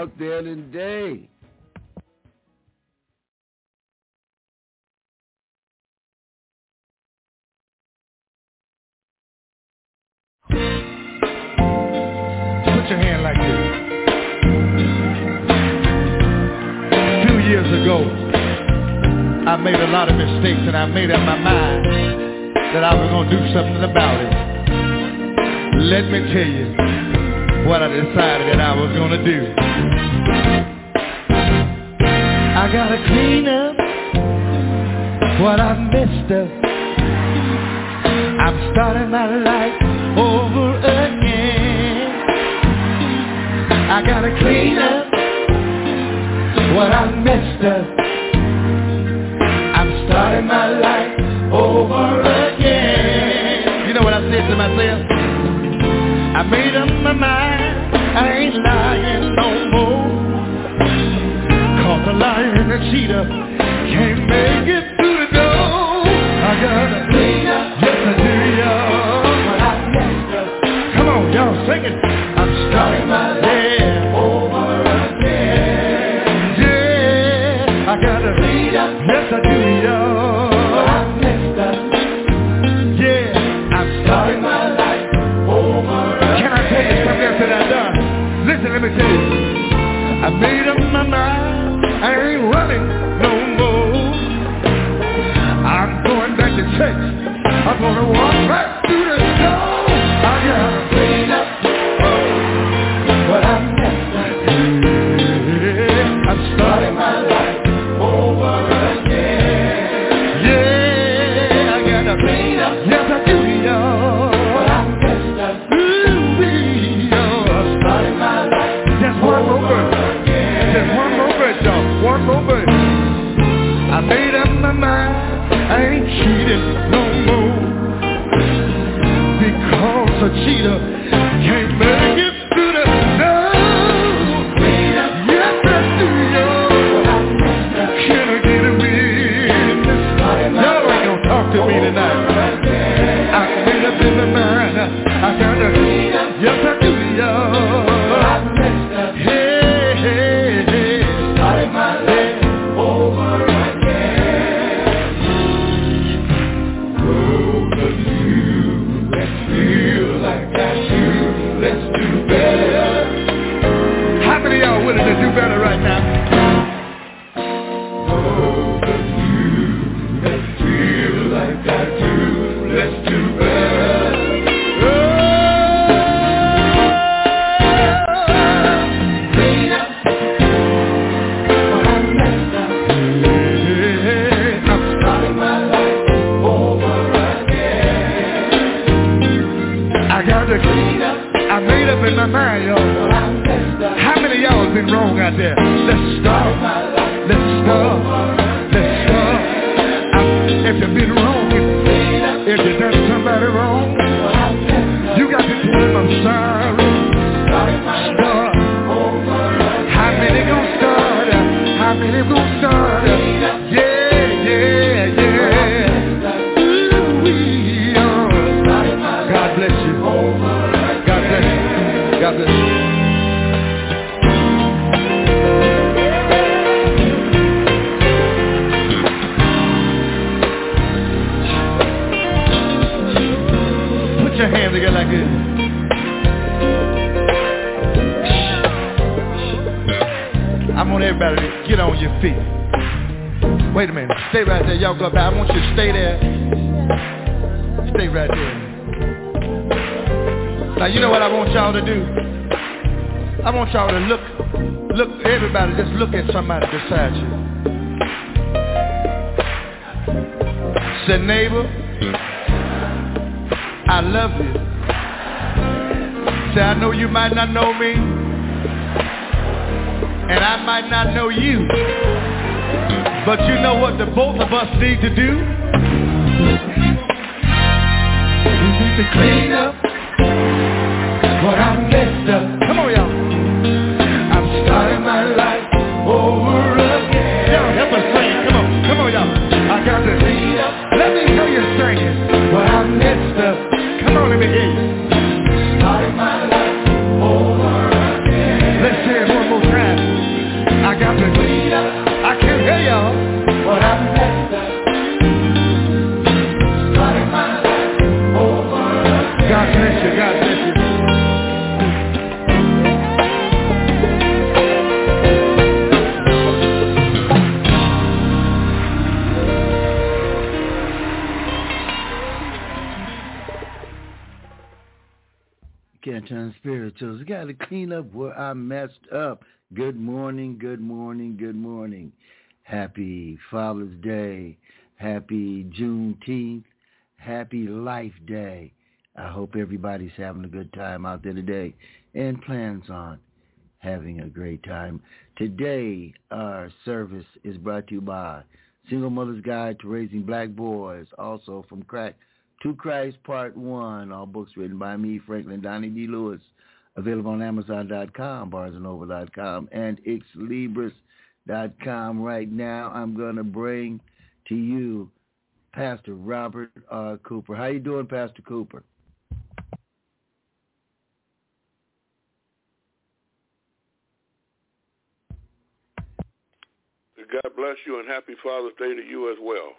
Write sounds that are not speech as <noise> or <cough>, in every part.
out there today? Put your hand like this. A few years ago, I made a lot of mistakes and I made up my mind that I was going to do something about it. Let me tell you what I decided that I was to do. I got to clean up what I messed up. I'm starting my life over again. I gotta clean up what I messed up. I'm starting my life over made up my mind, I ain't lying no more. Cause a liar and a cheater can't make it through the door. I gotta let me tell. I made up my mind, I ain't running no more. I'm going back to church. I'm gonna walk I want y'all to look, look, everybody just look at somebody beside you. Say neighbor, I love you. Say I know you might not know me, and I might not know you. But you know what the both of us need to do? We need to clean up what I messed up. Up. Good morning, good morning, good morning. Happy Father's Day. Happy Juneteenth. Happy Life Day. I hope everybody's having a good time out there today and plans on having a great time. Today, our service is brought to you by Single Mother's Guide to Raising Black Boys, also from Crack to Christ Part 1, all books written by me, Franklin Donnie D. Lewis, available on Amazon.com, BarnesandNoble.com, and XLibris.com. Right now, I'm going to bring to you Pastor Robert R. Cooper. How you doing, Pastor Cooper? God bless you and happy Father's Day to you as well.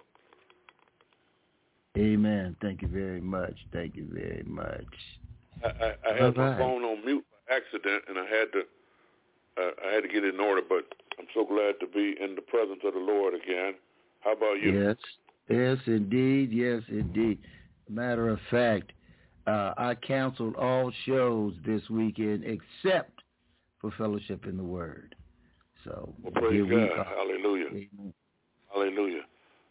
Amen. Thank you very much. Thank you very much. I, I, I had my phone on mute by accident, and I had to uh, I had to get it in order. But I'm so glad to be in the presence of the Lord again. How about you? Yes, yes, indeed, yes, indeed. Matter of fact, uh, I canceled all shows this weekend except for Fellowship in the Word. So well, praise God, Hallelujah, Amen. Hallelujah.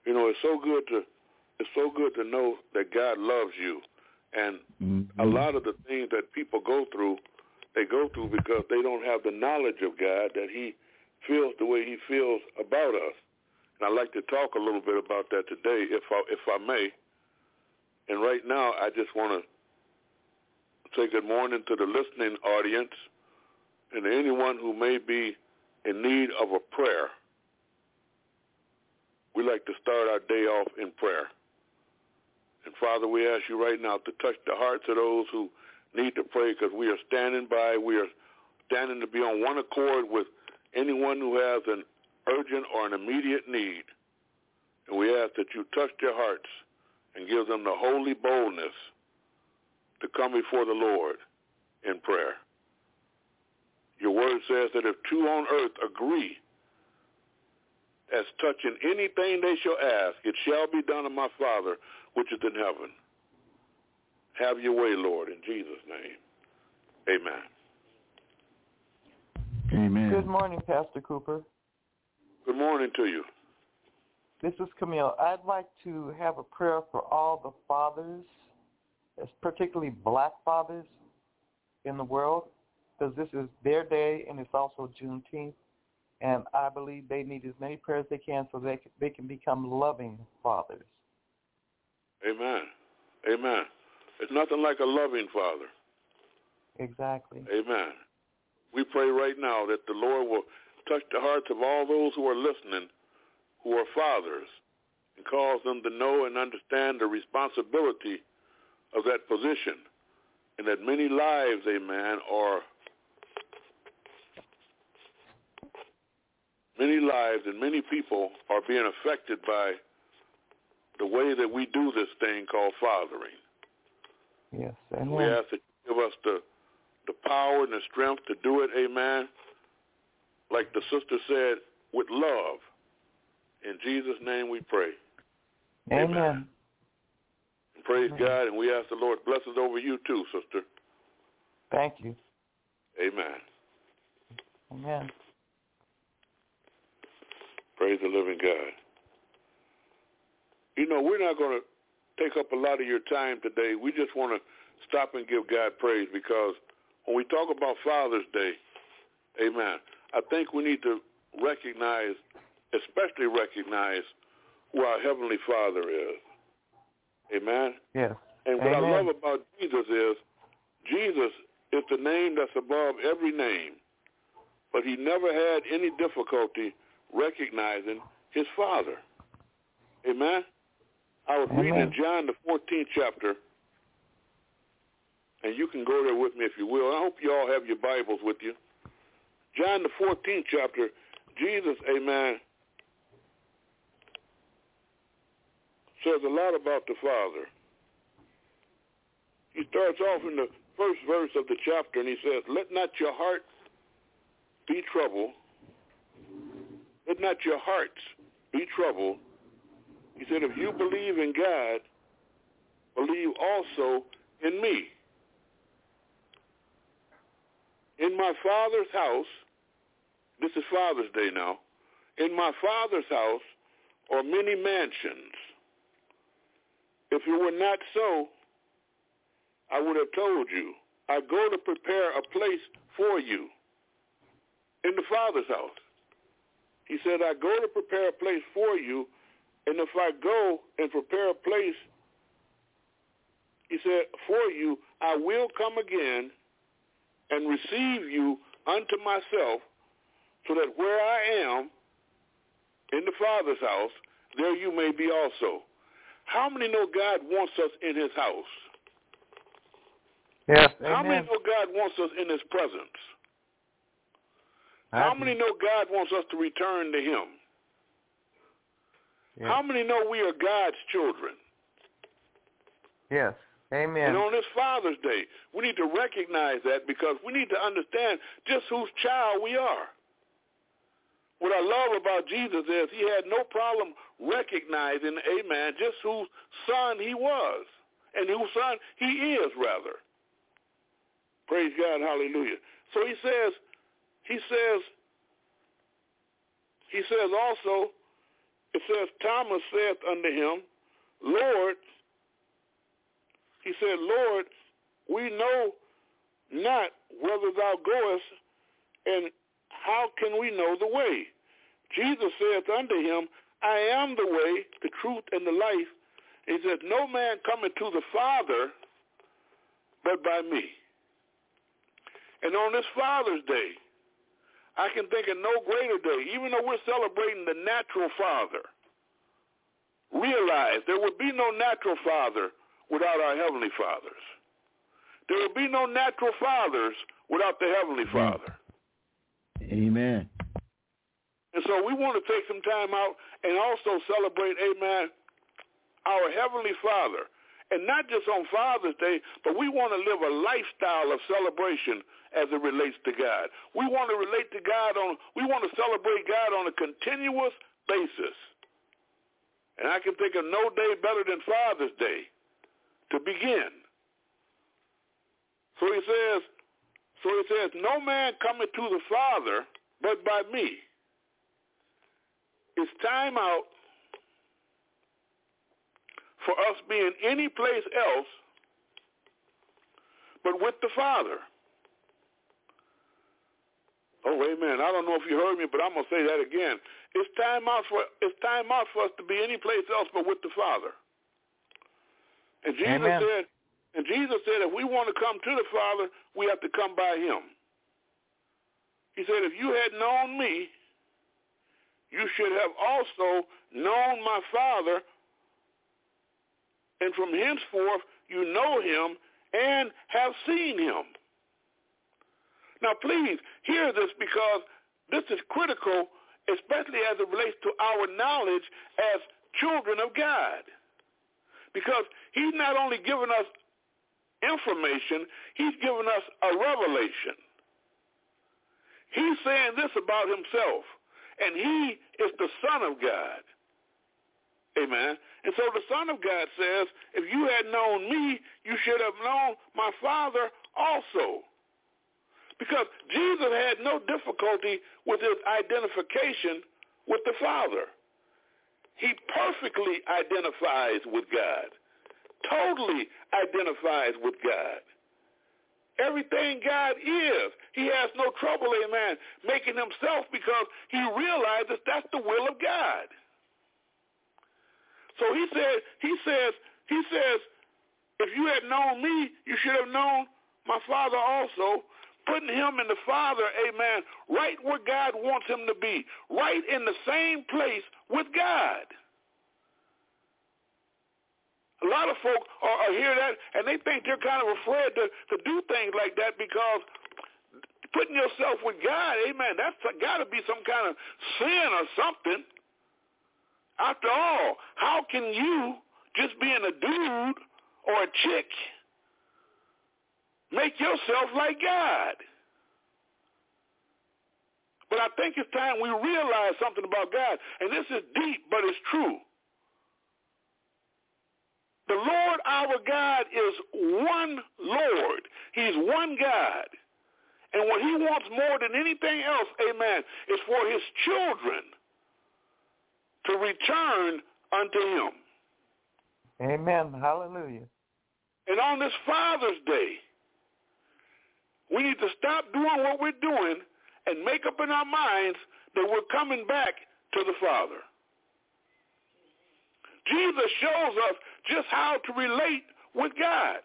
You know, it's so good to it's so good to know that God loves you. And mm-hmm. a lot of the things that people go through, they go through because they don't have the knowledge of God that he feels the way he feels about us. And I'd like to talk a little bit about that today, if I, if I may. And right now, I just want to say good morning to the listening audience and anyone who may be in need of a prayer. We like to start our day off in prayer. And Father, we ask you right now to touch the hearts of those who need to pray because we are standing by. We are standing to be on one accord with anyone who has an urgent or an immediate need. And we ask that you touch their hearts and give them the holy boldness to come before the Lord in prayer. Your word says that if two on earth agree as touching anything they shall ask, it shall be done of my Father which is in heaven. Have your way, Lord, in Jesus' name. Amen. Amen. Good morning, Pastor Cooper. Good morning to you. This is Camille. I'd like to have a prayer for all the fathers, particularly black fathers in the world, because this is their day and it's also Juneteenth. And I believe they need as many prayers as they can so they can, they can become loving fathers. Amen. Amen. It's nothing like a loving father. Exactly. Amen. We pray right now that the Lord will touch the hearts of all those who are listening who are fathers and cause them to know and understand the responsibility of that position and that many lives, amen, are many lives and many people are being affected by the way that we do this thing called fathering. Yes, amen. We ask that you give us the the power and the strength to do it, amen. Like the sister said, with love. In Jesus' name we pray. Amen. amen. praise amen. God, and we ask the Lord blessings over you too, sister. Thank you. Amen. Amen. Praise the living God. You know, we're not going to take up a lot of your time today. We just want to stop and give God praise because when we talk about Father's Day, amen, I think we need to recognize, especially recognize who our Heavenly Father is. Amen? Yes. And what amen. I love about Jesus is Jesus is the name that's above every name, but he never had any difficulty recognizing his Father. Amen? I was Amen. reading in John the 14th chapter, and you can go there with me if you will. I hope you all have your Bibles with you. John the 14th chapter, Jesus, amen, says a lot about the Father. He starts off in the first verse of the chapter, and he says, Let not your heart be troubled. Let not your hearts be troubled. He said, if you believe in God, believe also in me. in my Father's house, this is Father's Day now, in my Father's house are many mansions. If it were not so, I would have told you. I go to prepare a place for you in the Father's house. He said, I go to prepare a place for you, and if I go and prepare a place, he said, for you, I will come again and receive you unto myself, so that where I am in the Father's house, there you may be also. How many know God wants us in his house? Yes, How many know God wants us in his presence? How many know God wants us to return to him? Yes. How many know we are God's children? Yes. Amen. And on this Father's Day, we need to recognize that because we need to understand just whose child we are. What I love about Jesus is he had no problem recognizing, amen, just whose son he was and whose son he is, rather. Praise God, hallelujah. So he says, he says, he says also, it says, Thomas saith unto him, Lord, he said, Lord, we know not whither thou goest, and how can we know the way? Jesus saith unto him, I am the way, the truth, and the life. He said, No man cometh to the Father but by me. And on this Father's Day, I can think of no greater day, even though we're celebrating the natural father. Realize there would be no natural father without our heavenly fathers. There would be no natural fathers without the heavenly father. Amen. And so we want to take some time out and also celebrate, amen, our heavenly father. And not just on Father's Day, but we want to live a lifestyle of celebration as it relates to God. We want to relate to God on, we want to celebrate God on a continuous basis. And I can think of no day better than Father's Day to begin. So he says, so he says, no man cometh to the Father but by me. It's time out for us being any place else but with the Father. Oh, amen. I don't know if you heard me, but I'm gonna say that again. It's time out for it's time out for us to be any place else but with the Father. And Jesus Amen. said, and Jesus said, if we want to come to the Father, we have to come by Him. He said, if you had known me, you should have also known my Father, and from henceforth you know him and have seen him. Now please hear this because this is critical, especially as it relates to our knowledge as children of God. Because he's not only given us information, he's given us a revelation. He's saying this about himself, and he is the Son of God. Amen. And so the Son of God says, if you had known me, you should have known my Father also. Because Jesus had no difficulty with his identification with the Father. He perfectly identifies with God, totally identifies with God. Everything God is, he has no trouble, amen, making himself because he realizes that's the will of God. So he said, he says, he says, if you had known me, you should have known my Father also, putting him and the Father, amen, right where God wants him to be, right in the same place with God. A lot of folk are, are hear that and they think they're kind of afraid to, to do things like that because putting yourself with God, amen, that's got to be some kind of sin or something. After all, how can you, just being a dude or a chick, make yourself like God? But I think it's time we realize something about God, and this is deep, but it's true. The Lord our God is one Lord. He's one God. And what he wants more than anything else, amen, is for his children to return unto him. Amen. Hallelujah. And on this Father's Day, we need to stop doing what we're doing and make up in our minds that we're coming back to the Father. Jesus shows us just how to relate with God.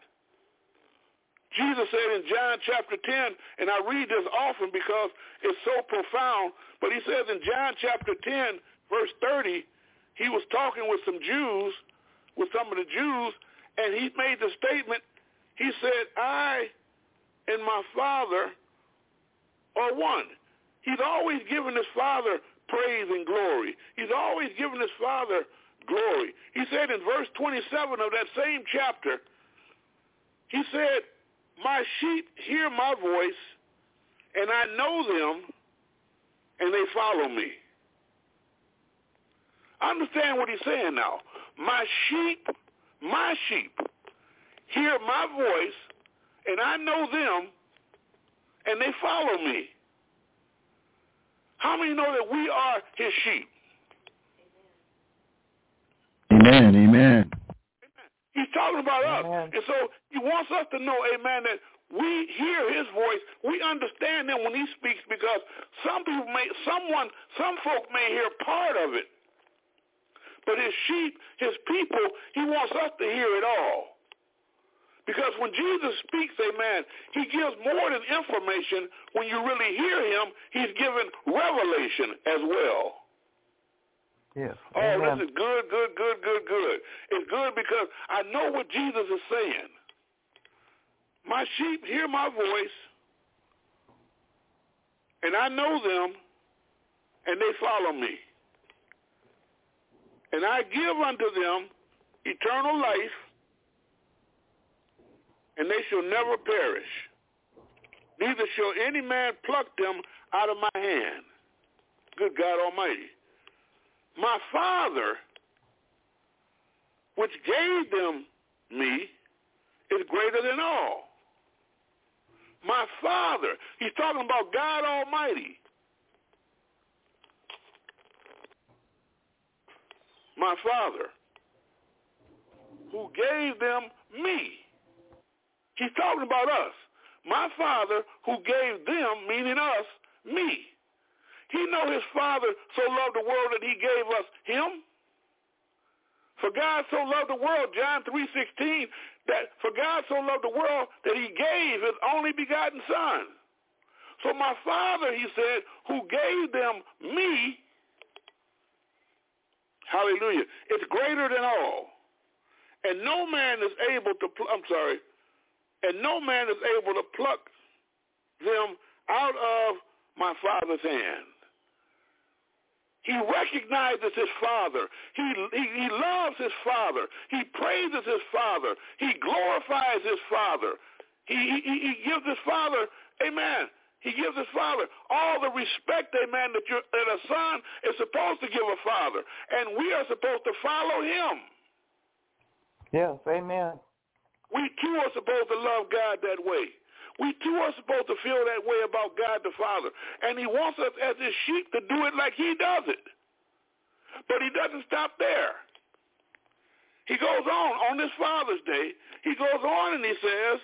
Jesus said in John chapter 10, and I read this often because it's so profound, but he says in John chapter 10, verse 30, he was talking with some Jews, with some of the Jews, and he made the statement, he said, I and my Father are one. He's always given his Father praise and glory. He's always given his Father glory. He said in verse 27 of that same chapter, he said, my sheep hear my voice, and I know them, and they follow me. Understand what he's saying now. My sheep, my sheep hear my voice, and I know them, and they follow me. How many know that we are his sheep? Amen, amen. He's talking about us. And so he wants us to know, amen, that we hear his voice. We understand him when he speaks because some people may, someone, some folk may hear part of it. But his sheep, his people, he wants us to hear it all. Because when Jesus speaks, amen, he gives more than information. When you really hear him, he's given revelation as well. Yes. Oh, Amen. this is good, good, good, good, good. It's good because I know what Jesus is saying. My sheep hear my voice, and I know them, and they follow me. And I give unto them eternal life, and they shall never perish. Neither shall any man pluck them out of my hand. Good God Almighty my Father, which gave them me, is greater than all. My Father, he's talking about God Almighty. My Father, who gave them me. He's talking about us. My Father, who gave them, meaning us, me. He know his Father so loved the world that he gave us him. For God so loved the world, John 3.16, that for God so loved the world that he gave his only begotten son. So my Father, he said, who gave them me, hallelujah, it's greater than all. And no man is able to, I'm sorry, and no man is able to pluck them out of my Father's hand. He recognizes his father. He, he, he loves his father. He praises his father. He glorifies his father. He, he, he gives his father, amen, he gives his father all the respect, amen, that, you that a son is supposed to give a father. And we are supposed to follow him. Yes, amen. We too are supposed to love God that way. We too are supposed to feel that way about God the Father. And he wants us as his sheep to do it like he does it. But he doesn't stop there. He goes on, on this Father's Day, he goes on and he says,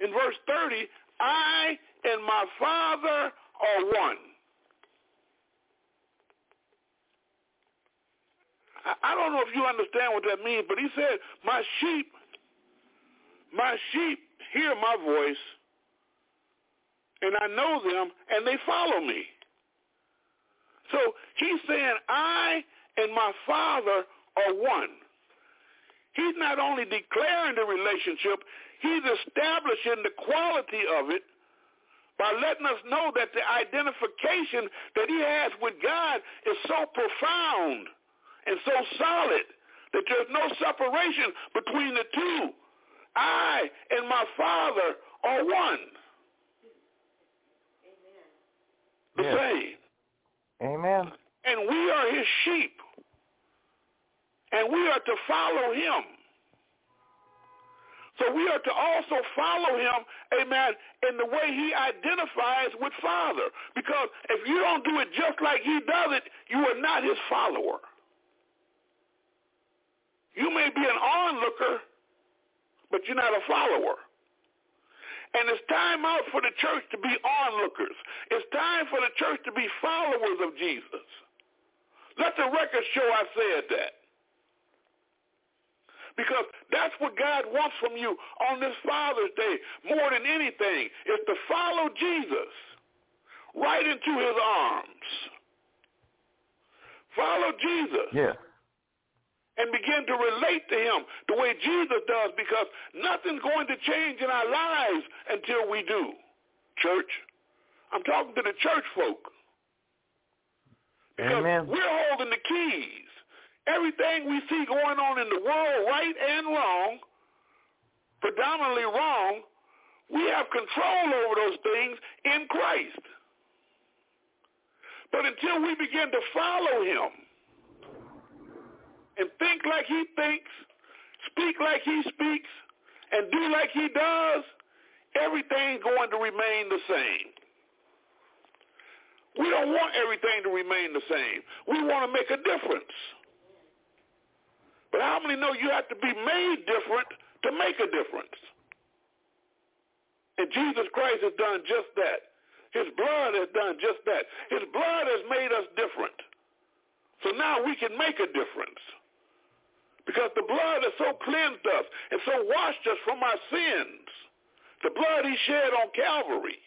in verse 30, I and my Father are one. I don't know if you understand what that means, but he said, my sheep my sheep hear my voice, and I know them, and they follow me. So he's saying, I and my Father are one. He's not only declaring the relationship, he's establishing the quality of it by letting us know that the identification that he has with God is so profound and so solid that there's no separation between the two. I and my Father are one. Amen. The same. Amen. And we are his sheep. And we are to follow him. So we are to also follow him, amen, in the way he identifies with Father. Because if you don't do it just like he does it, you are not his follower. You may be an onlooker, but you're not a follower. And it's time out for the church to be onlookers. It's time for the church to be followers of Jesus. Let the record show I said that. Because that's what God wants from you on this Father's Day more than anything is to follow Jesus right into his arms. Follow Jesus. Yeah. And begin to relate to him the way Jesus does because nothing's going to change in our lives until we do. Church. I'm talking to the church folk. Because Amen. we're holding the keys. Everything we see going on in the world, right and wrong, predominantly wrong, we have control over those things in Christ. But until we begin to follow him and think like he thinks, speak like he speaks, and do like he does, everything's going to remain the same. We don't want everything to remain the same. We want to make a difference. But how many know you have to be made different to make a difference? And Jesus Christ has done just that. His blood has done just that. His blood has made us different. So now we can make a difference. Because the blood has so cleansed us and so washed us from our sins. The blood he shed on Calvary.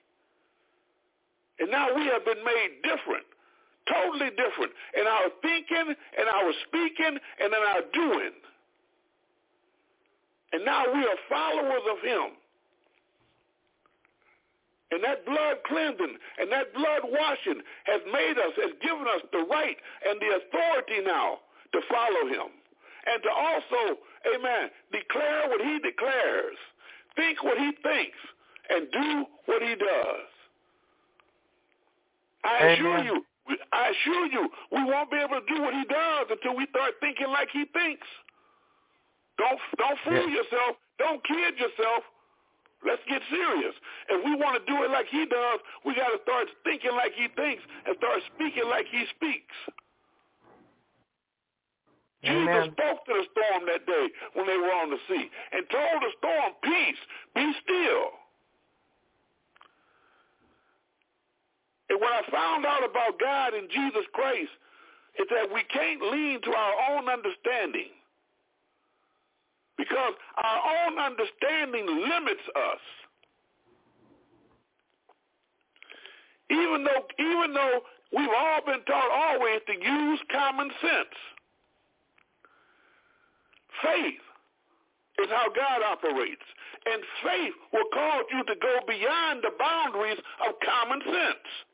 And now we have been made different totally different in our thinking and our speaking and in our doing. And now we are followers of him. And that blood cleansing and that blood washing has made us, has given us the right and the authority now to follow him. And to also, amen, declare what he declares, think what he thinks, and do what he does. I assure you, I assure you, we won't be able to do what he does until we start thinking like he thinks. Don't don't fool Yeah. yourself. Don't kid yourself. Let's get serious. If we want to do it like he does, we got to start thinking like he thinks and start speaking like he speaks. Jesus Amen. spoke to the storm that day when they were on the sea and told the storm, peace, be still. And what I found out about God and Jesus Christ is that we can't lean to our own understanding because our own understanding limits us. Even though, even though we've all been taught always to use common sense. Faith is how God operates. And faith will cause you to go beyond the boundaries of common sense.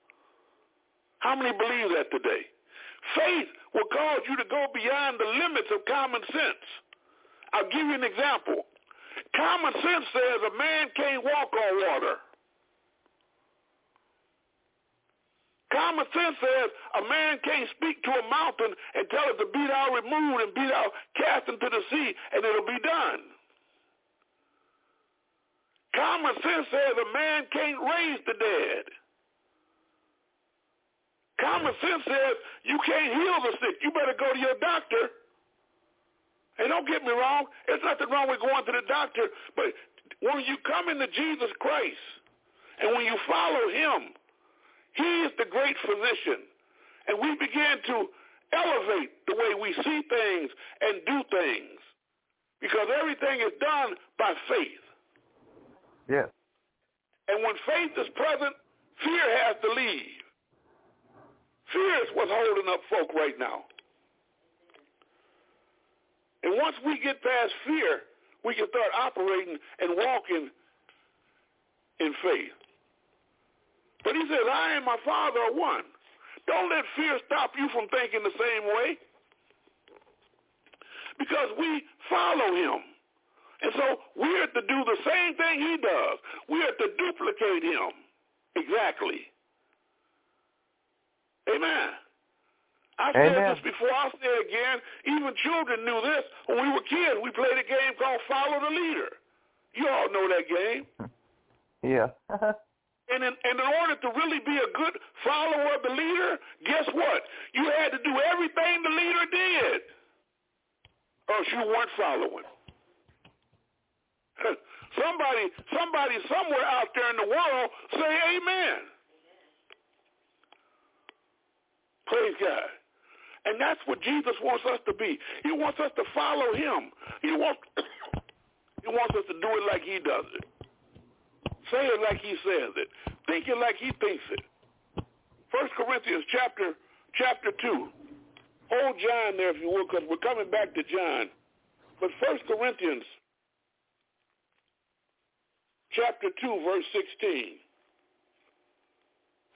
How many believe that today? Faith will cause you to go beyond the limits of common sense. I'll give you an example. Common sense says a man can't walk on water. Common sense says a man can't speak to a mountain and tell it to be thou removed and be thou cast into the sea and it'll be done. Common sense says a man can't raise the dead. Common sense says you can't heal the sick. You better go to your doctor. And don't get me wrong, there's nothing wrong with going to the doctor, but when you come into Jesus Christ and when you follow him, he is the great physician. And we begin to elevate the way we see things and do things because everything is done by faith. Yes. And when faith is present, fear has to leave. Fear is what's holding up folk right now. And once we get past fear, we can start operating and walking in faith. But he says, I and my Father are one. Don't let fear stop you from thinking the same way. Because we follow him. And so we're to do the same thing he does. We're to duplicate him. Exactly. Amen. I said Amen. this before, I'll say it again. Even children knew this. When we were kids, we played a game called Follow the Leader. You all know that game. <laughs> Yeah. <laughs> and in, and in order to really be a good follower of the leader, guess what? You had to do everything the leader did, or else you weren't following. <laughs> somebody, somebody somewhere out there in the world say amen. Praise God. And that's what Jesus wants us to be. He wants us to follow him. He wants <coughs> he wants us to do it like he does it. Say it like he says it. Think it like he thinks it. First Corinthians chapter chapter two. Hold John there if you will, because we're coming back to John. But First Corinthians chapter two, verse sixteen.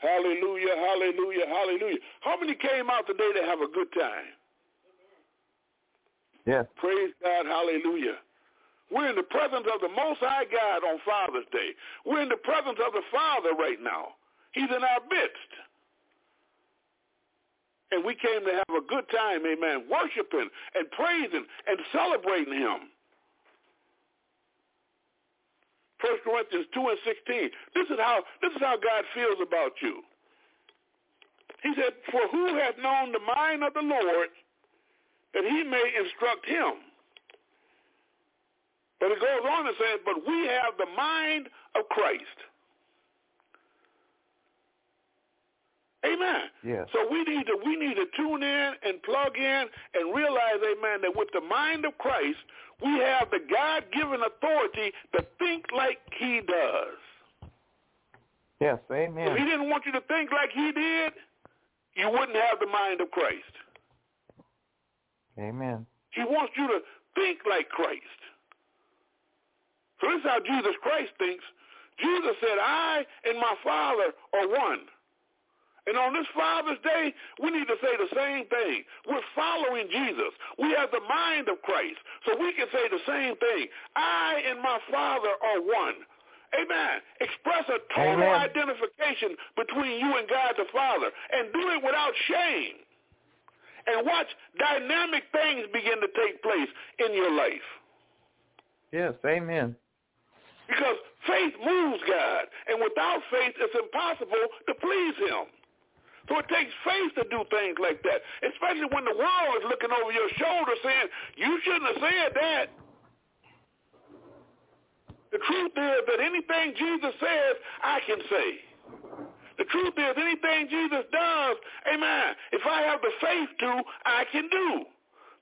Hallelujah, hallelujah, hallelujah. How many came out today to have a good time? Yeah. Praise God, hallelujah. We're in the presence of the Most High God on Father's Day. We're in the presence of the Father right now. He's in our midst. And we came to have a good time, amen, worshiping and praising and celebrating him. 1 Corinthians 2 and 16. This is how this is how God feels about you. He said, For who hath known the mind of the Lord that he may instruct him? But it goes on and says, But we have the mind of Christ. Amen. Yes. So we need to we need to tune in and plug in and realize, amen, that with the mind of Christ, we have the God-given authority to think like he does. Yes, amen. If he didn't want you to think like he did, you wouldn't have the mind of Christ. Amen. He wants you to think like Christ. So this is how Jesus Christ thinks. Jesus said, I and my Father are one. And on this Father's Day, we need to say the same thing. We're following Jesus. We have the mind of Christ. So we can say the same thing. I and my Father are one. Amen. Express a total Amen. identification between you and God the Father. And do it without shame. And watch dynamic things begin to take place in your life. Yes, amen. Because faith moves God. And without faith, it's impossible to please him. So it takes faith to do things like that, especially when the world is looking over your shoulder saying, you shouldn't have said that. The truth is that anything Jesus says, I can say. The truth is anything Jesus does, amen, if I have the faith to, I can do.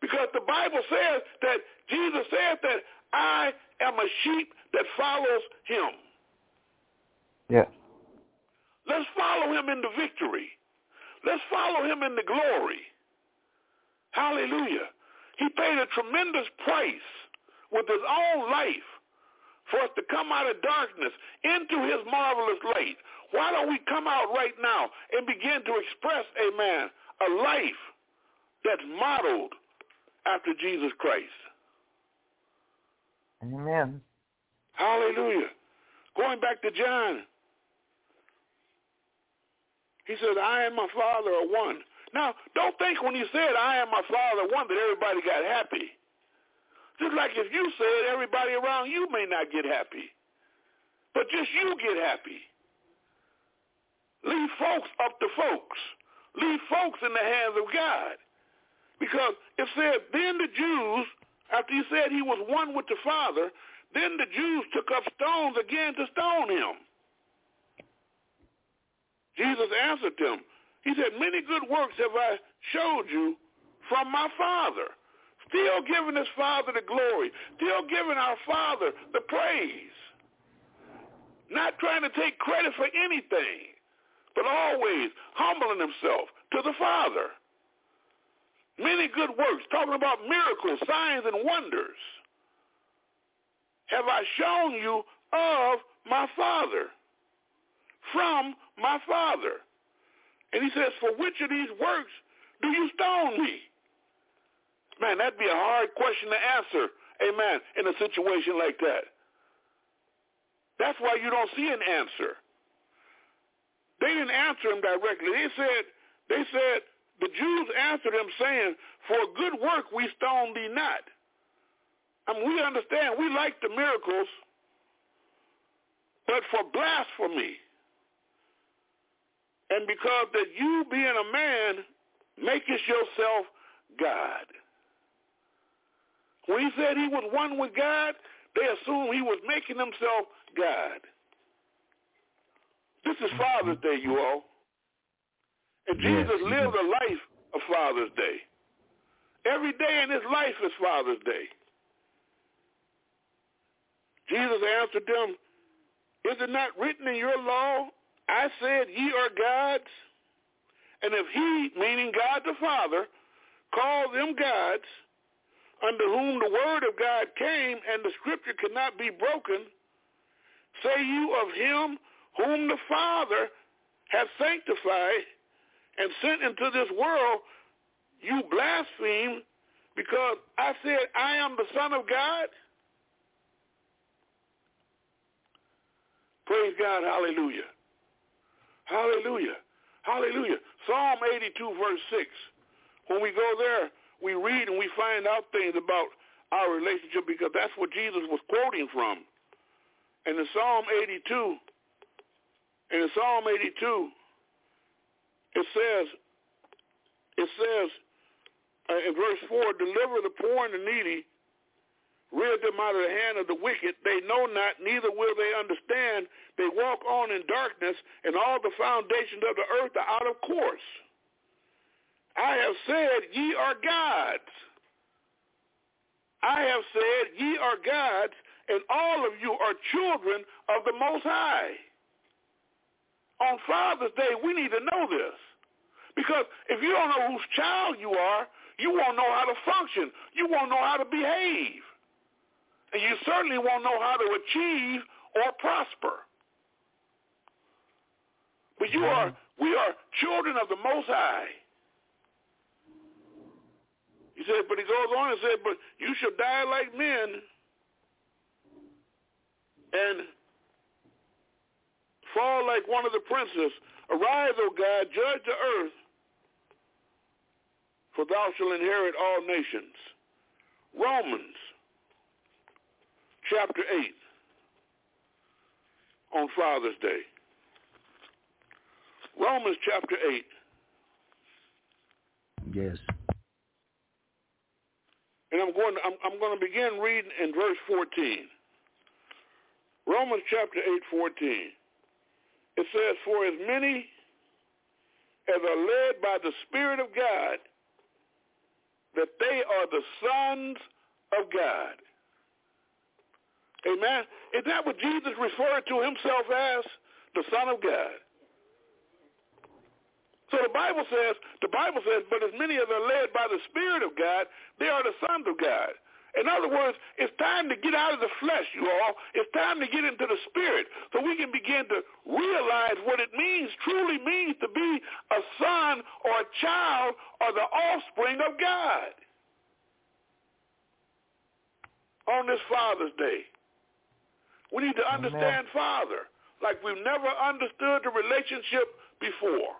Because the Bible says that Jesus says that I am a sheep that follows him. Yes. Let's follow him into victory. Let's follow him in the glory. Hallelujah. He paid a tremendous price with his own life for us to come out of darkness into his marvelous light. Why don't we come out right now and begin to express, amen, a life that's modeled after Jesus Christ? Amen. Hallelujah. Going back to John, he said, I and my Father are one. Now, don't think when he said, I and my Father are one, that everybody got happy. Just like if you said, everybody around you may not get happy. But just you get happy. Leave folks up to folks. Leave folks in the hands of God. Because it said, then the Jews, after he said he was one with the Father, then the Jews took up stones again to stone him. Jesus answered them. He said, many good works have I showed you from my Father. Still giving his Father the glory. Still giving our Father the praise. Not trying to take credit for anything, but always humbling himself to the Father. Many good works, talking about miracles, signs, and wonders, have I shown you of my Father, from my Father. And he says, for which of these works do you stone me? Man, that'd be a hard question to answer, amen, in a situation like that. That's why you don't see an answer. They didn't answer him directly. They said, they said, the Jews answered him saying, for good work we stone thee not. I mean, we understand, we like the miracles, but for blasphemy. And because that you being a man makest yourself God. When he said he was one with God, they assumed he was making himself God. This is Father's mm-hmm. Day, you all. And Jesus yes, lived a life of Father's Day. Every day in his life is Father's Day. Jesus answered them, Is it not written in your law, I said ye are gods? And if he, meaning God the Father, called them gods, under whom the word of God came and the scripture could not be broken, say you of him whom the Father hath sanctified and sent into this world, you blaspheme because I said I am the Son of God? Praise God. Hallelujah. Hallelujah. Hallelujah. Psalm 82 verse 6. When we go there, we read and we find out things about our relationship because that's what Jesus was quoting from. And in Psalm 82, and in Psalm 82, it says, it says uh, in verse 4, deliver the poor and the needy, rid them out of the hand of the wicked. They know not, neither will they understand. They walk on in darkness, and all the foundations of the earth are out of course. I have said, ye are gods. I have said, ye are gods, and all of you are children of the Most High. On Father's Day, we need to know this. Because if you don't know whose child you are, you won't know how to function. You won't know how to behave. And you certainly won't know how to achieve or prosper. But you are, we are children of the Most High. He said, but he goes on and said, but you shall die like men and fall like one of the princes. Arise, O God, judge the earth, for thou shalt inherit all nations. Romans chapter 8 on Father's Day. Romans chapter 8. Yes. And I'm going to, I'm, I'm going to begin reading in verse 14. Romans chapter 8, 14. It says, For as many as are led by the Spirit of God, that they are the sons of God. Amen. Is that what Jesus referred to himself as? The Son of God. So the Bible says, the Bible says, but as many as are led by the Spirit of God, they are the sons of God. In other words, it's time to get out of the flesh, you all. It's time to get into the spirit so we can begin to realize what it means, truly means to be a son or a child or the offspring of God. On this Father's Day, we need to understand Amen. Father like we've never understood the relationship before.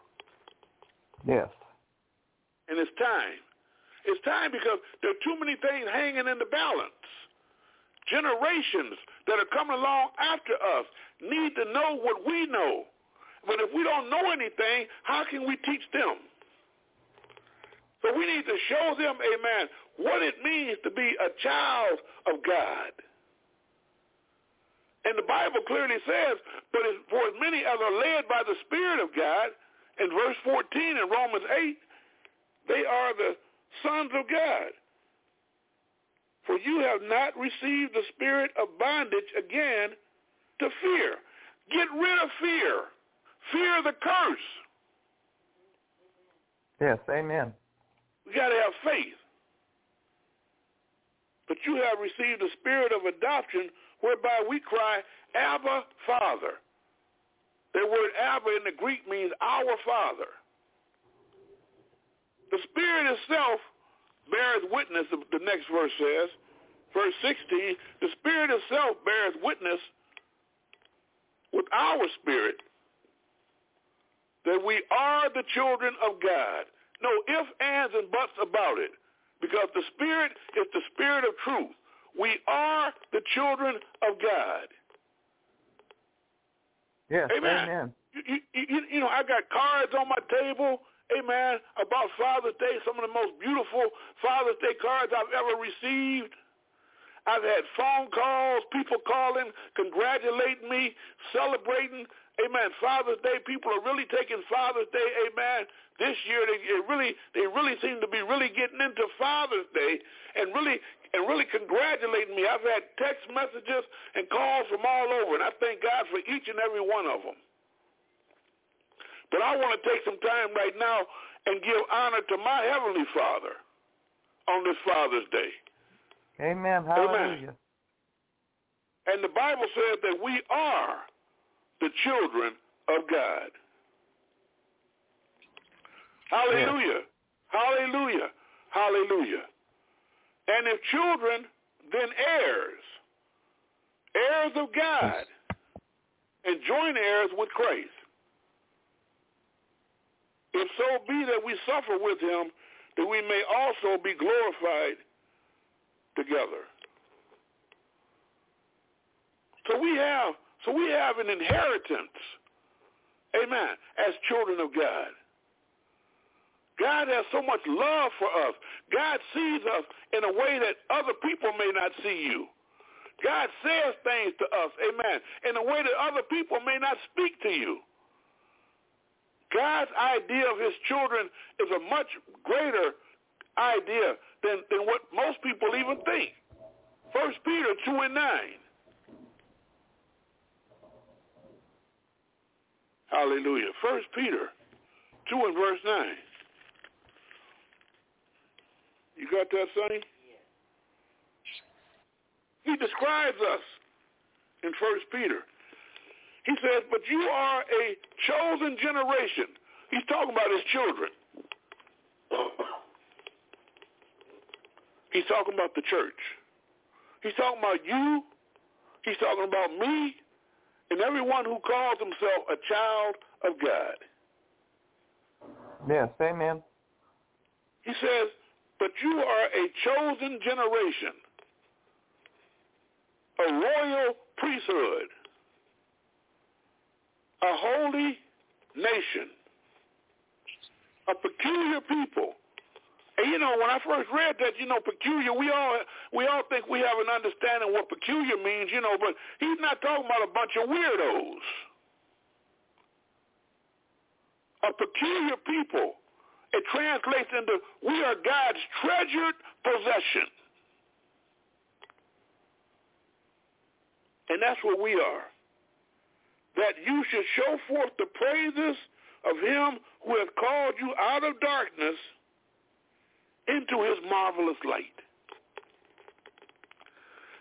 Yes. And it's time. It's time because there are too many things hanging in the balance. Generations that are coming along after us need to know what we know. But if we don't know anything, how can we teach them? So we need to show them, amen, what it means to be a child of God. And the Bible clearly says, but for as many as are led by the Spirit of God, in verse 14 in Romans 8, they are the sons of God. For you have not received the spirit of bondage again to fear. Get rid of fear. Fear the curse. Yes, amen. We got to have faith. But you have received the spirit of adoption whereby we cry, Abba, Father. The word Abba in the Greek means our Father. The Spirit itself bears witness, the next verse says, verse 16, the Spirit itself bears witness with our spirit that we are the children of God. No ifs, ands, and buts about it. Because the Spirit is the Spirit of truth. We are the children of God. Yes, amen. amen. You, you, you know, I got cards on my table, amen, about Father's Day, some of the most beautiful Father's Day cards I've ever received. I've had phone calls, people calling, congratulating me, celebrating, amen, Father's Day. People are really taking Father's Day, amen. This year they really they really seem to be really getting into Father's Day and really and really congratulating me. I've had text messages and calls from all over, and I thank God for each and every one of them. But I want to take some time right now and give honor to my Heavenly Father on this Father's Day. Amen. Hallelujah. Amen. And the Bible says that we are the children of God. Hallelujah. Hallelujah. Hallelujah. And if children, then heirs, heirs of God, and joint heirs with Christ. If so be that we suffer with him, that we may also be glorified together. So we have so we have an inheritance, amen, as children of God. God has so much love for us. God sees us in a way that other people may not see you. God says things to us, amen, in a way that other people may not speak to you. God's idea of his children is a much greater idea than, than what most people even think. First Peter 2 and 9. Hallelujah. First Peter 2 and verse 9. You got that, Sonny? Yes. He describes us in First Peter. He says, but you are a chosen generation. He's talking about his children. He's talking about the church. He's talking about you. He's talking about me and everyone who calls himself a child of God. Yes, amen. He says, but you are a chosen generation, a royal priesthood, a holy nation, a peculiar people. And you know, when I first read that, you know, peculiar, we all we all think we have an understanding what peculiar means, you know, but he's not talking about a bunch of weirdos. A peculiar people it translates into we are God's treasured possession. And that's what we are. That you should show forth the praises of him who has called you out of darkness into his marvelous light.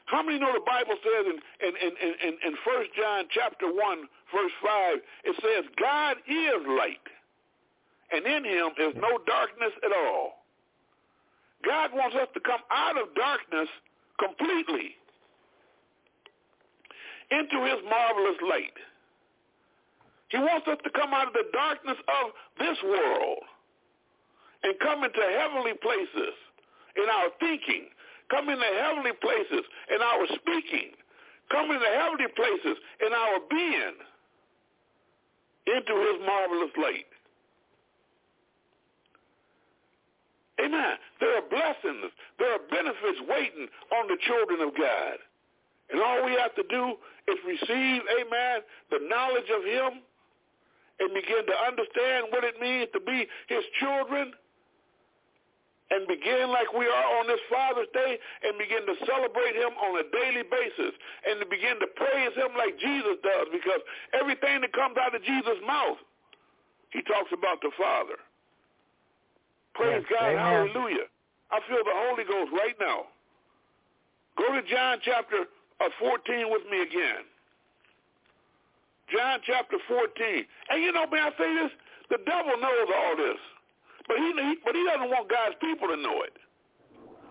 How many know the Bible says in, in, in, in, in 1 John chapter 1, verse 5, it says, God is light and in him is no darkness at all. God wants us to come out of darkness completely into his marvelous light. He wants us to come out of the darkness of this world and come into heavenly places in our thinking, come into heavenly places in our speaking, come into heavenly places in our being into his marvelous light. Amen. There are blessings. There are benefits waiting on the children of God. And all we have to do is receive, amen, the knowledge of him and begin to understand what it means to be his children and begin like we are on this Father's Day and begin to celebrate him on a daily basis and to begin to praise him like Jesus does because everything that comes out of Jesus' mouth, he talks about the Father. Praise yes, God. Amen. Hallelujah. I feel the Holy Ghost right now. Go to John chapter uh, 14 with me again. John chapter 14. And you know, may I say this? The devil knows all this. But he, he, but he doesn't want God's people to know it.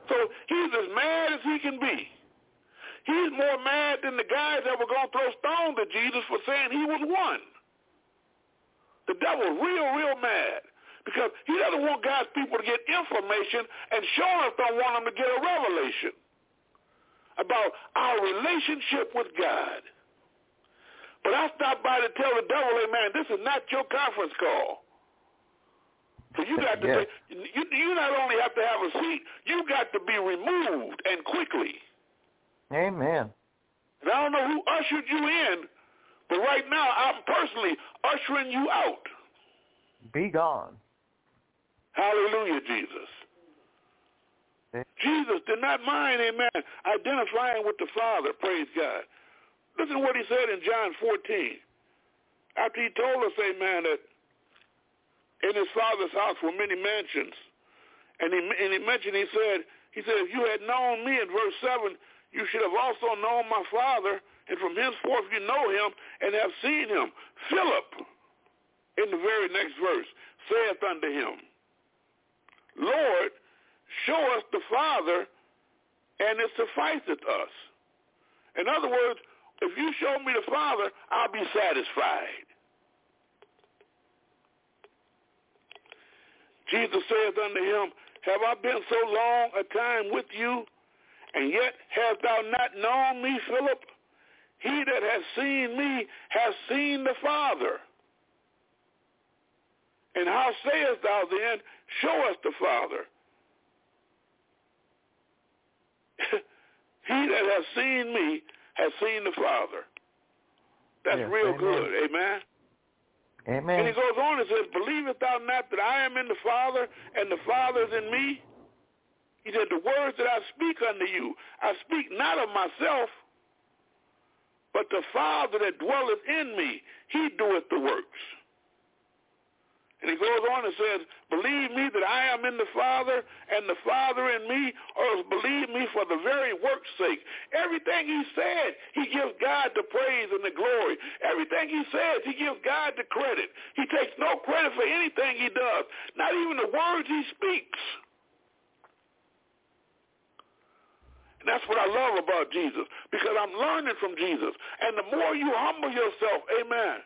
So he's as mad as he can be. He's more mad than the guys that were going to throw stones at Jesus for saying he was one. The devil's real, real mad because he doesn't want God's people to get information and sure enough don't want them to get a revelation about our relationship with God. But I stopped by to tell the devil, hey man, this is not your conference call. So you got to yes. you, you not only have to have a seat, you got to be removed and quickly. Amen. And I don't know who ushered you in, but right now I'm personally ushering you out. Be gone. Hallelujah, Jesus. Jesus did not mind, amen, identifying with the Father, praise God. Listen to what he said in John 14. After he told us, amen, that in his father's house were many mansions. And he, and he mentioned, he said, he said, if you had known me in verse 7, you should have also known my father, and from henceforth you know him and have seen him. Philip, in the very next verse, saith unto him, Lord, show us the Father, and it sufficeth us. In other words, if you show me the Father, I'll be satisfied. Jesus saith unto him, Have I been so long a time with you, and yet hast thou not known me, Philip? He that has seen me has seen the Father. And how sayest thou then, Show us the Father? <laughs> he that has seen me has seen the Father. That's yes, real amen. good. Amen. Amen. And he goes on and says, Believest thou not that I am in the Father and the Father is in me? He said, The words that I speak unto you, I speak not of myself, but the Father that dwelleth in me, he doeth the works. And he goes on and says, believe me that I am in the Father and the Father in me, or believe me for the very work's sake. Everything he said, he gives God the praise and the glory. Everything he says, he gives God the credit. He takes no credit for anything he does, not even the words he speaks. And that's what I love about Jesus, because I'm learning from Jesus. And the more you humble yourself, amen,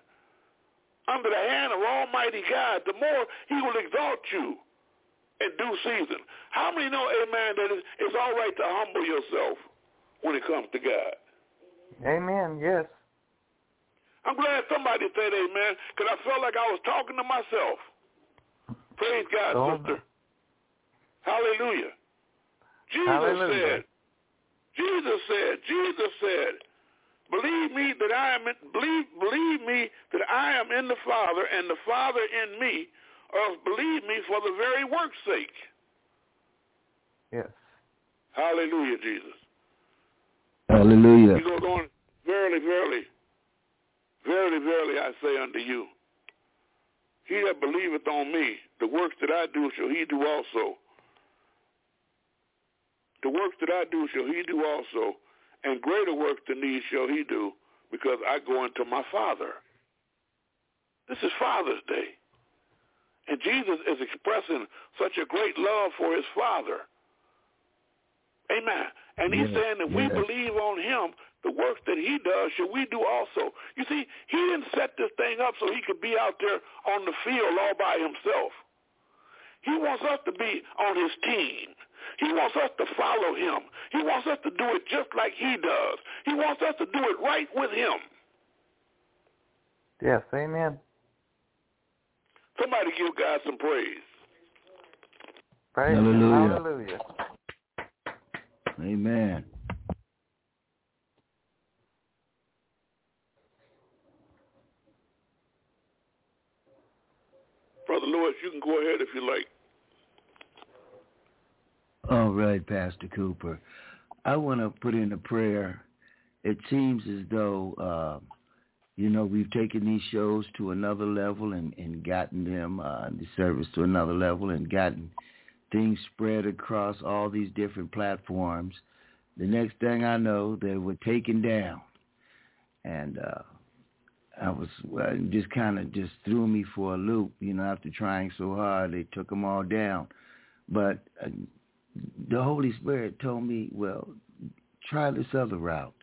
under the hand of Almighty God, the more he will exalt you in due season. How many know, amen, that it's all right to humble yourself when it comes to God? Amen, yes. I'm glad somebody said amen because I felt like I was talking to myself. Praise God, oh, sister. Hallelujah. Jesus Hallelujah. said, Jesus said, Jesus said, Believe me that I am in, believe believe me that I am in the Father and the Father in me, or believe me for the very work's sake. Yes. Hallelujah, Jesus. Hallelujah. He goes on, verily, verily, verily, verily, I say unto you, he that believeth on me, the works that I do shall he do also. The works that I do shall he do also and greater works than these shall he do, because I go unto my Father. This is Father's Day. And Jesus is expressing such a great love for his Father. Amen. And he's yes, saying that yes. we believe on him, the works that he does, should we do also. You see, he didn't set this thing up so he could be out there on the field all by himself. He wants us to be on his team. He wants us to follow him. He wants us to do it just like he does. He wants us to do it right with him. Yes, amen. Somebody give God some praise. Praise Hallelujah. Hallelujah. Amen. Brother Lewis, you can go ahead if you like. All right, Pastor Cooper. I want to put in a prayer. It seems as though, uh, you know, we've taken these shows to another level and, and gotten them, uh, the service to another level and gotten things spread across all these different platforms. The next thing I know, they were taken down. And uh, I was just kind of just threw me for a loop, you know, after trying so hard, they took them all down. But uh, the Holy Spirit told me, well, try this other route.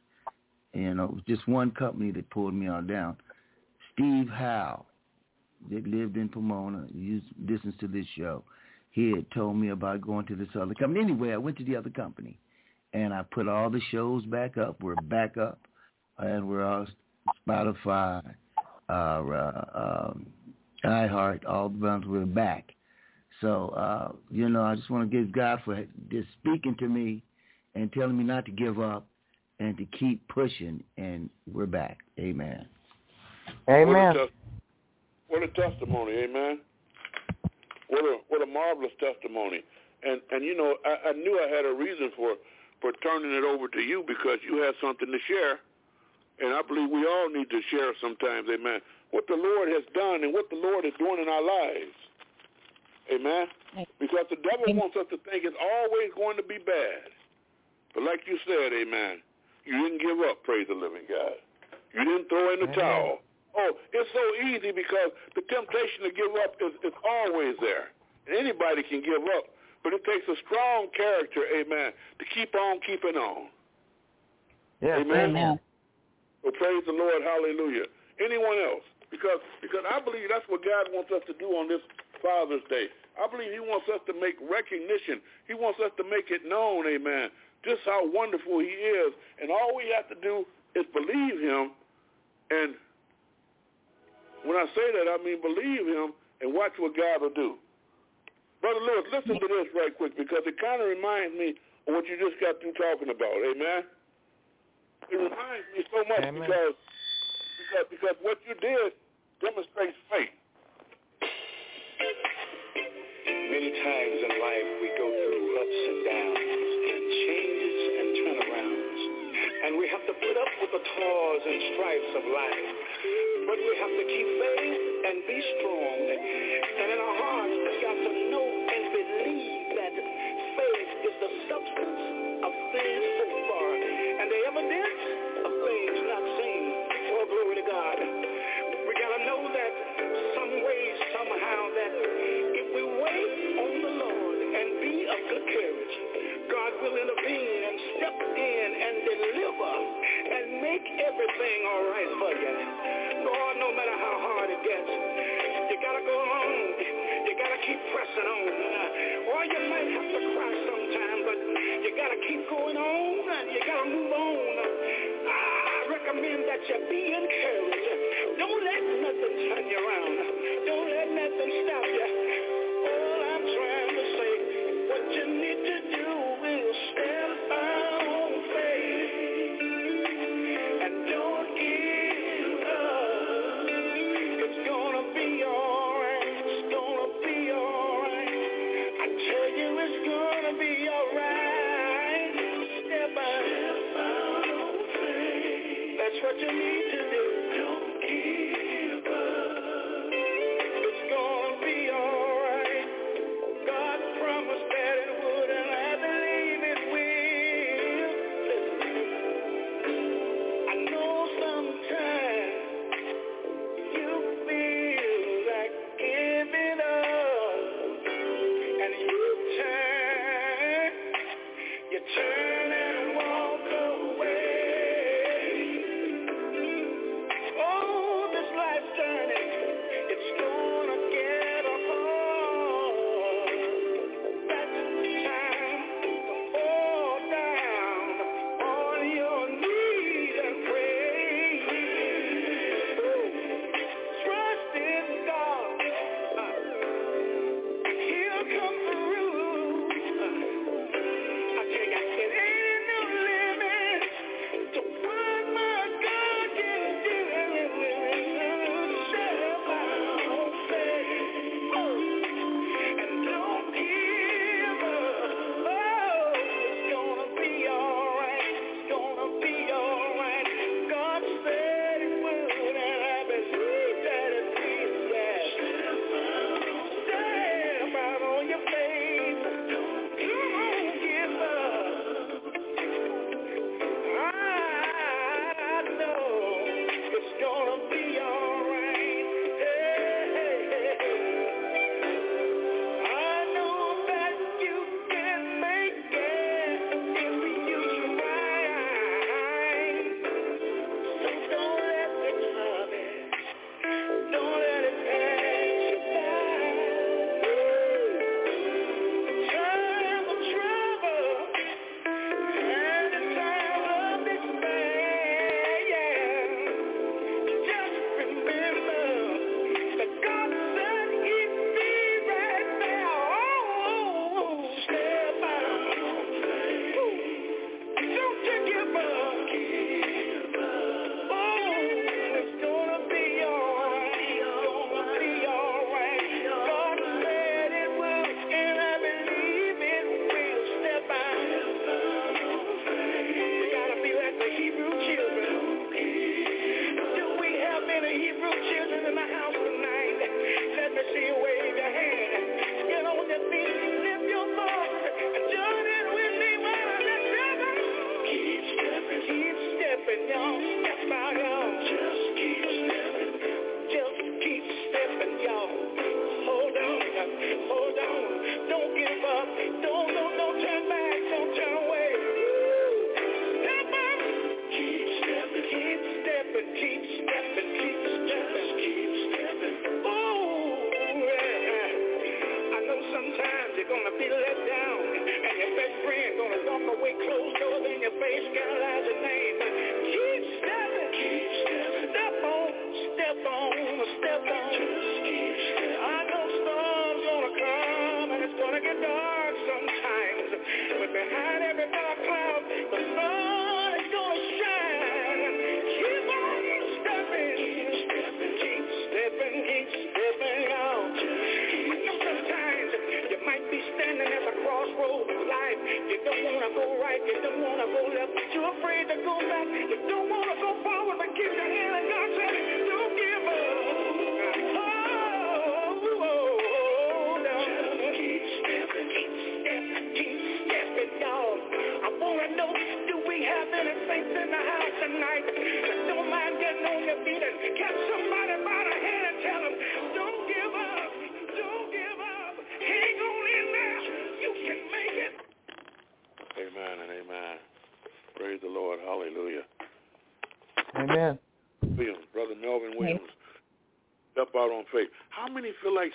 And, you know, it was just one company that pulled me on down. Steve Howe, that lived in Pomona, used listens to this show. He had told me about going to this other company. Anyway, I went to the other company, and I put all the shows back up. We're back up, and we're all Spotify, uh, uh, um, iHeart, all the ones we're back. So, uh, you know, I just want to give God for just speaking to me and telling me not to give up and to keep pushing. And we're back. Amen. Amen. What a, what a testimony. Amen. What a what a marvelous testimony. And and you know, I, I knew I had a reason for for turning it over to you because you had something to share. And I believe we all need to share sometimes, amen, what the Lord has done and what the Lord is doing in our lives. Amen? Because the devil wants us to think it's always going to be bad. But like you said, amen, you didn't give up, praise the living God. You didn't throw in the amen. towel. Oh, it's so easy because the temptation to give up is, is always there. And anybody can give up. But it takes a strong character, amen, to keep on keeping on. Yes, amen. amen. Well, praise the Lord, hallelujah. Anyone else? Because because I believe that's what God wants us to do on this Father's Day. I believe he wants us to make recognition. He wants us to make it known, amen, just how wonderful he is. And all we have to do is believe him. And when I say that, I mean believe him and watch what God will do. Brother Lewis, listen to this right quick because it kind of reminds me of what you just got through talking about. Amen. It reminds me so much Amen. because because because what you did demonstrates faith. Many times in life we go through ups and downs and changes and turnarounds. And we have to put up with the toils and stripes of life. But we have to keep faith and be strong. And in our hearts we've got to know and believe that faith is the substance of things hoped make everything all right for you. Lord, no matter how hard it gets, you got to go on. You got to keep pressing on. Or you might have to cry sometime, but you got to keep going on and you got to move on. I recommend that you be encouraged. Don't let nothing turn you around. Don't let nothing stop you. All I'm trying to say, what you need to do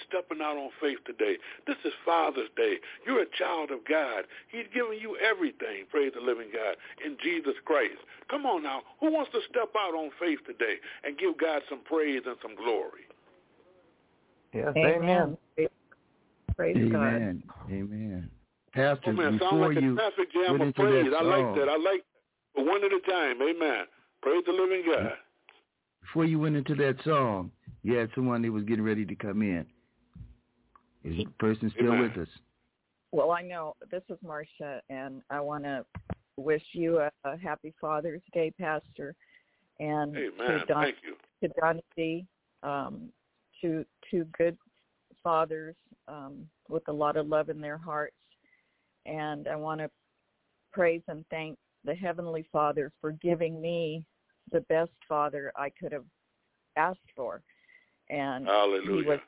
stepping out on faith today. This is Father's Day. You're a child of God. He's given you everything, praise the living God, in Jesus Christ. Come on now. Who wants to step out on faith today and give God some praise and some glory? Yes, amen. amen. Praise amen. God. Amen. Pastor, oh, man, sound like a traffic jam of praise. I like that. I like that. But one at a time. Amen. Praise the living God. Before you went into that song, you had someone that was getting ready to come in. Is the person still with us? Well, I know this is Marcia, and I want to wish you a, a, happy Father's Day, Pastor, and Amen. to Don, Thank you. to Don C, um, to two good fathers um, with a lot of love in their hearts, and I want to praise and thank the Heavenly Father for giving me the best father I could have asked for, and Hallelujah. he was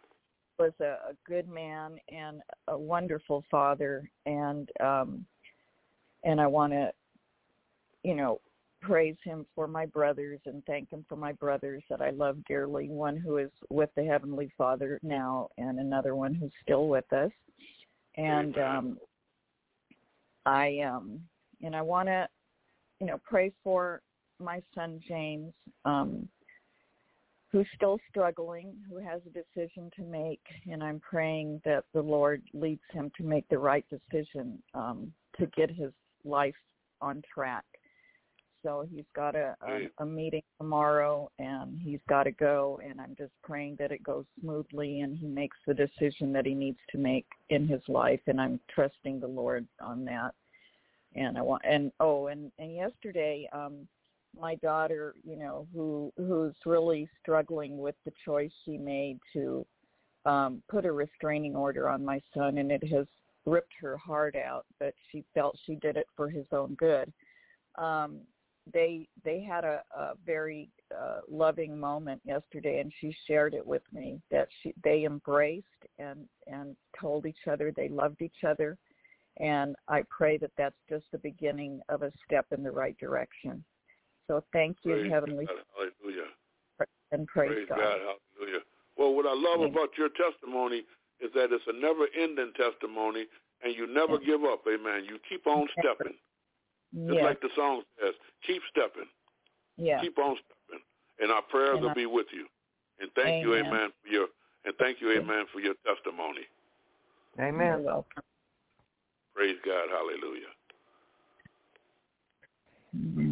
was a, a good man and a wonderful father and um and I want to you know praise him for my brothers and thank him for my brothers that I love dearly one who is with the heavenly father now and another one who's still with us and um I um and I want to you know pray for my son James um who's still struggling, who has a decision to make, and I'm praying that the Lord leads him to make the right decision um, to get his life on track. So he's got a, a, a meeting tomorrow, and he's got to go, and I'm just praying that it goes smoothly and he makes the decision that he needs to make in his life, and I'm trusting the Lord on that. And I want, and oh, and and yesterday, um, my daughter, you know, who who's really struggling with the choice she made to um, put a restraining order on my son, and it has ripped her heart out. But she felt she did it for his own good. Um, they they had a, a very uh, loving moment yesterday, and she shared it with me that she they embraced and and told each other they loved each other, and I pray that that's just the beginning of a step in the right direction. So thank you, praise Heavenly God. Hallelujah. And praise, praise God. God. Hallelujah. Well, what I love Amen. about your testimony is that it's a never-ending testimony, and you never give up. Amen. You keep on stepping. Yes. Just like the song says, keep stepping. Yeah. Keep on stepping. And our prayers and will be with you. And thank amen. you, amen, for your and thank you, amen, for your testimony. Amen. You're welcome. Praise God. Hallelujah. Mm-hmm.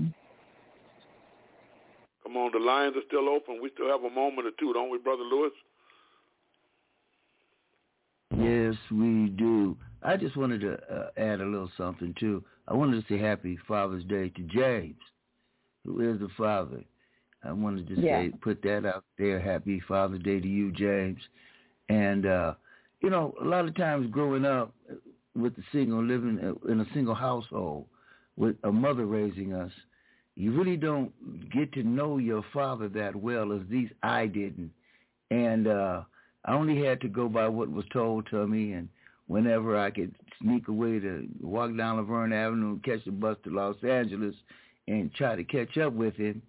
Come on, the lines are still open. We still have a moment or two, don't we, Brother Lewis? Yes, we do. I just wanted to uh, add a little something too. I wanted to say Happy Father's Day to James, who is the father. I wanted to yeah. say, put that out there. Happy Father's Day to you, James. And uh, you know, a lot of times growing up with a single living in a single household with a mother raising us, you really don't get to know your father that well, as these I didn't. And uh, I only had to go by what was told to me, and whenever I could sneak away to walk down Laverne Avenue and catch the bus to Los Angeles and try to catch up with him.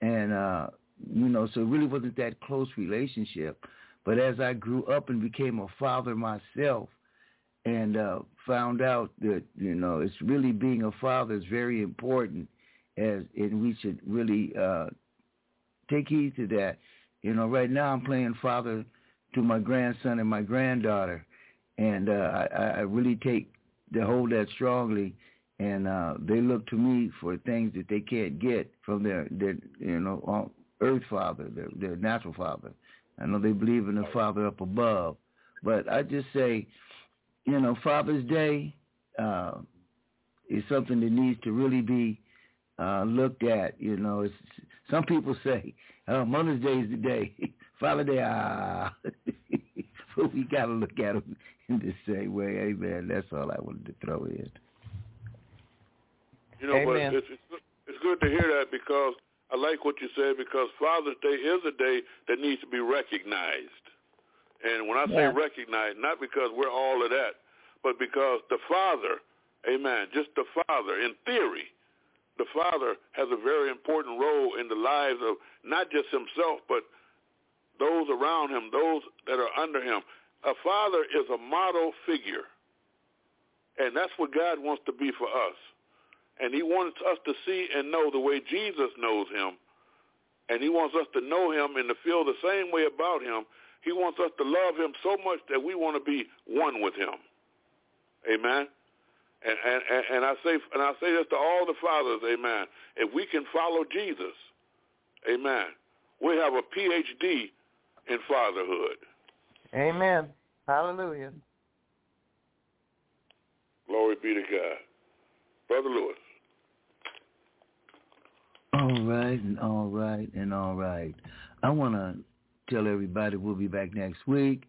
And, uh, you know, so it really wasn't that close relationship. But as I grew up and became a father myself and uh, found out that, you know, it's really being a father is very important as and we should really uh, take heed to that. You know, right now I'm playing father to my grandson and my granddaughter and uh, I, I really take to hold that strongly. And uh, they look to me for things that they can't get from their, their you know, earth father, their, their natural father. I know they believe in the Father up above, but I just say, you know, Father's Day uh, is something that needs to really be uh, looked at. You know, it's, some people say, oh, Mother's Day is the day. <laughs> Father's Day, ah. <laughs> but we got to look at them in the same way. Amen. That's all I wanted to throw in. You know, Amen. but it's, it's, it's good to hear that because I like what you said because Father's Day is a day that needs to be recognized. And when I say yeah. recognized, not because we're all of that, but because the Father, amen, just the Father, in theory, the Father has a very important role in the lives of not just himself, but those around him, those that are under him. A father is a model figure. And that's what God wants to be for us. And he wants us to see and know the way Jesus knows him. And he wants us to know him and to feel the same way about him. He wants us to love him so much that we want to be one with him. Amen. And, and, and I say and I say this to all the fathers, amen. If we can follow Jesus, amen, we have a PhD in fatherhood. Amen. Hallelujah. Glory be to God. Brother Lewis. All right, and all right, and all right. I want to tell everybody we'll be back next week.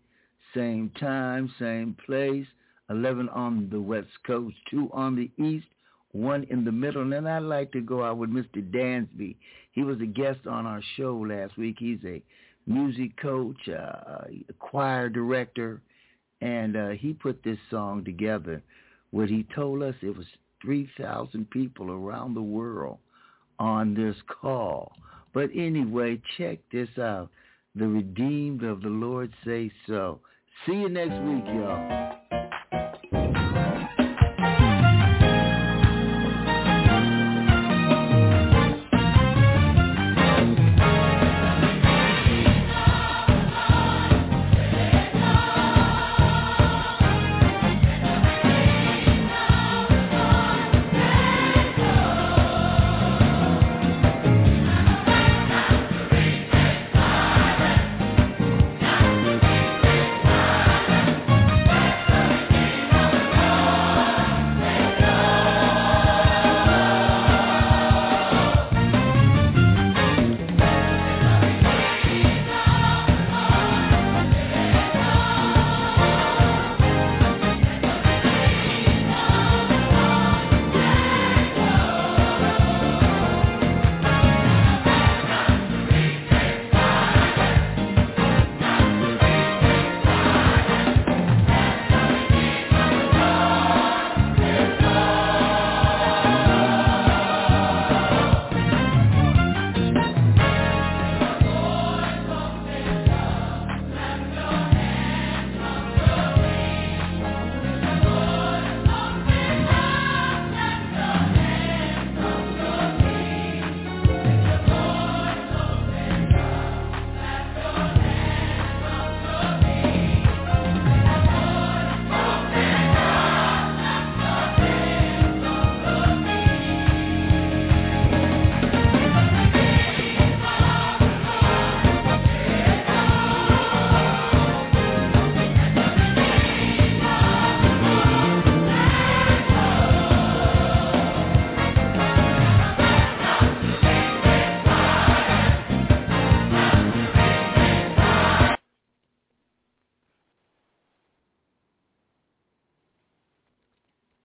Same time, same place. 11 on the west coast, 2 on the east, 1 in the middle. And then I'd like to go out with Mr. Dansby. He was a guest on our show last week. He's a music coach, uh, a choir director, and uh, he put this song together What he told us it was 3,000 people around the world on this call. But anyway, check this out. The redeemed of the Lord say so. See you next week, y'all.